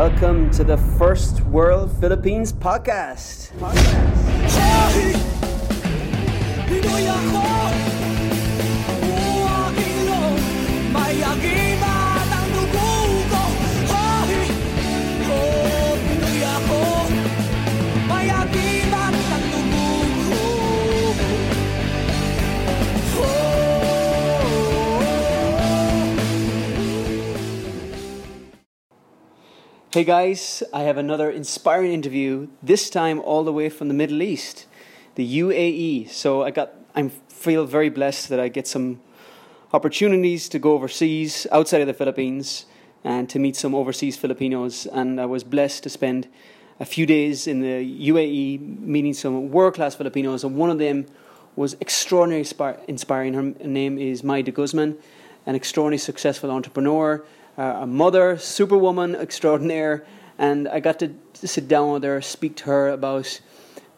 Welcome to the First World Philippines podcast. podcast. Hey guys, I have another inspiring interview, this time all the way from the Middle East, the UAE. So I got I feel very blessed that I get some opportunities to go overseas outside of the Philippines and to meet some overseas Filipinos and I was blessed to spend a few days in the UAE meeting some world-class Filipinos and one of them was extraordinarily inspiring. Her name is Maida Guzman, an extraordinarily successful entrepreneur a mother, superwoman extraordinaire, and I got to, sit down with her, speak to her about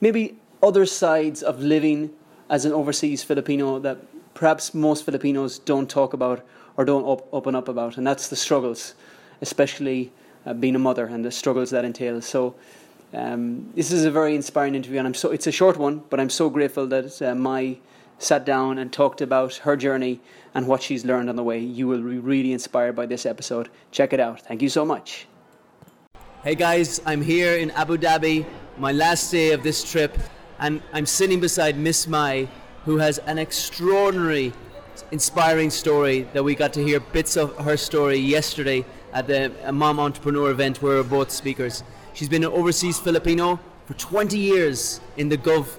maybe other sides of living as an overseas Filipino that perhaps most Filipinos don't talk about or don't op- open up about, and that's the struggles, especially uh, being a mother and the struggles that entails. So. Um, this is a very inspiring interview, and I'm so it's a short one, but I'm so grateful that uh, Mai sat down and talked about her journey and what she's learned on the way. You will be really inspired by this episode. Check it out. Thank you so much. Hey guys, I'm here in Abu Dhabi, my last day of this trip, and I'm sitting beside Miss Mai, who has an extraordinary, inspiring story that we got to hear bits of her story yesterday at the Mom Entrepreneur event where we we're both speakers. She's been an overseas Filipino for 20 years in the Gulf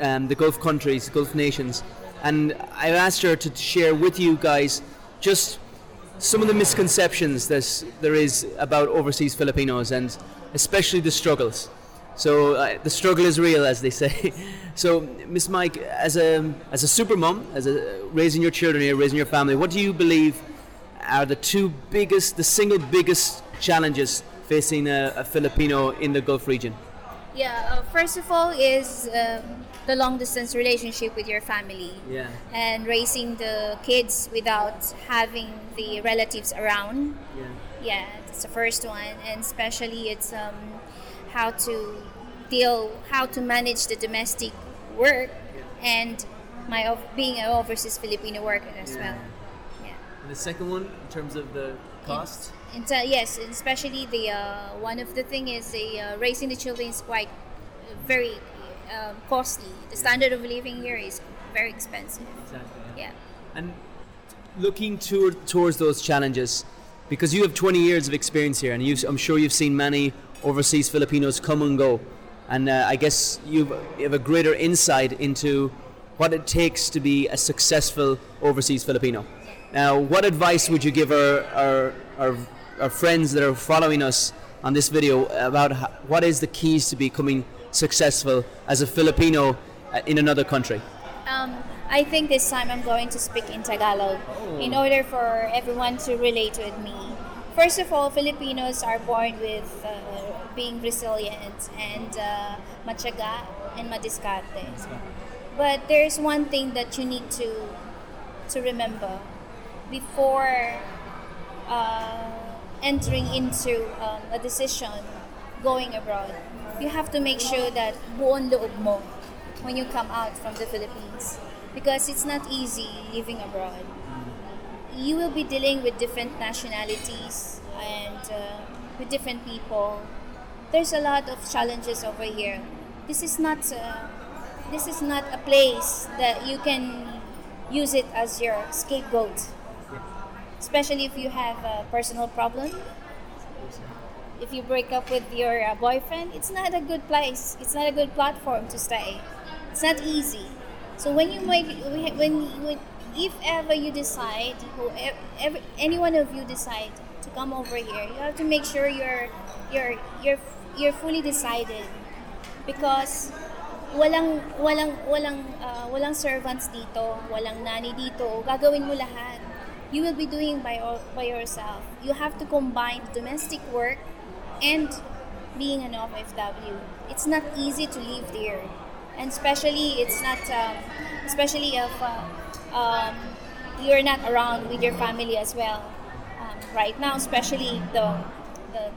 um, the Gulf countries, Gulf nations. And I've asked her to share with you guys just some of the misconceptions that there is about overseas Filipinos and especially the struggles. So uh, the struggle is real, as they say. so, Miss Mai, as a as a super mom, as a raising your children here, raising your family, what do you believe are the two biggest, the single biggest challenges facing a, a Filipino in the Gulf region? Yeah, uh, first of all is um, the long distance relationship with your family. Yeah. And raising the kids without having the relatives around. Yeah. Yeah, that's the first one. And especially it's um, how to deal, how to manage the domestic work and my of being an overseas Filipino worker as Yeah. well. Yeah. And the second one, in terms of the cost? And uh, yes, especially the uh, one of the thing is the uh, raising the children is quite uh, very um, costly. The standard of living here is very expensive. Exactly. Yeah. And looking to, towards those challenges, because you have 20 years of experience here, and I'm sure you've seen many overseas Filipinos come and go, and uh, I guess you've, you have a greater insight into what it takes to be a successful overseas Filipino. Now, what advice would you give our, our, our, our friends that are following us on this video about how, what is the keys to becoming successful as a Filipino uh, in another country? Um, I think this time I'm going to speak in Tagalog in order for everyone to relate with me. First of all, Filipinos are born with uh, being resilient and uh, matyaga and madiskarte. But there's one thing that you need to to remember before uh, entering into um, a decision going abroad. You have to make sure that buon loob mo when you come out from the Philippines because it's not easy living abroad. You will be dealing with different nationalities and uh, with different people. There's a lot of challenges over here. This is not uh, this is not a place that you can use it as your scapegoat. Especially if you have a personal problem. If you break up with your uh, boyfriend, it's not a good place. It's not a good platform to stay. It's not easy. So when you might when when if ever you decide, whoever any one of you decide to come over here, you have to make sure you're you're you're you're fully decided because walang walang walang uh, walang servants dito, walang nanny dito. Gagawin mo lahat. You will be doing by by yourself. You have to combine domestic work and being an OFW. It's not easy to live there, and especially it's not um, especially if uh, um, you're not around with your family as well. Um, right now, especially the the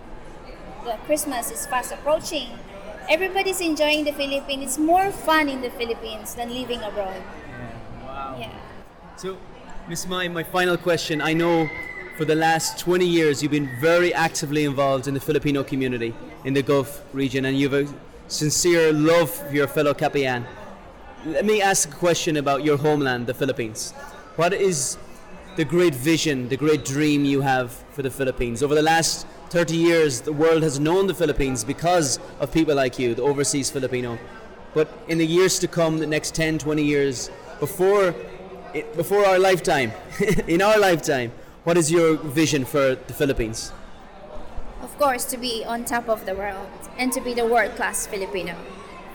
the Christmas is fast approaching. Everybody's enjoying the Philippines. It's more fun in the Philippines than living abroad. Wow. Yeah. So, Miss Mai, my final question. I know for the last 20 years you've been very actively involved in the Filipino community in the Gulf region and you have a sincere love for your fellow kabayan. Let me ask a question about your homeland, the Philippines. What is the great vision, the great dream you have for the Philippines? Over the last 30 years, the world has known the Philippines because of people like you, the overseas Filipino. But in the years to come, the next 10, 20 years, before, it, before our lifetime, in our lifetime, what is your vision for the Philippines? Of course, to be on top of the world and to be the world class Filipino.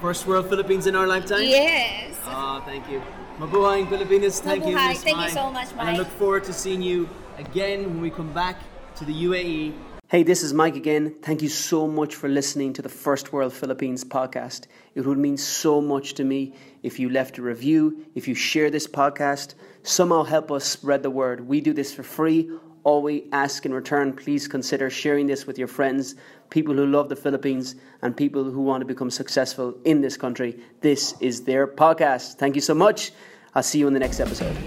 First world Philippines in our lifetime? Yes. Ah, thank you. Mabuhay Pilipinas. Thank you, Mabuhay. Miss Thank you so much, And I look forward to seeing you again when we come back to the UAE. Hey, this is Mike again. Thank you so much for listening to the First World Philippines podcast. It would mean so much to me if you left a review, if you share this podcast, somehow help us spread the word. We do this for free. All we ask in return, please consider sharing this with your friends, people who love the Philippines, and people who want to become successful in this country. This is their podcast. Thank you so much. I'll see you in the next episode.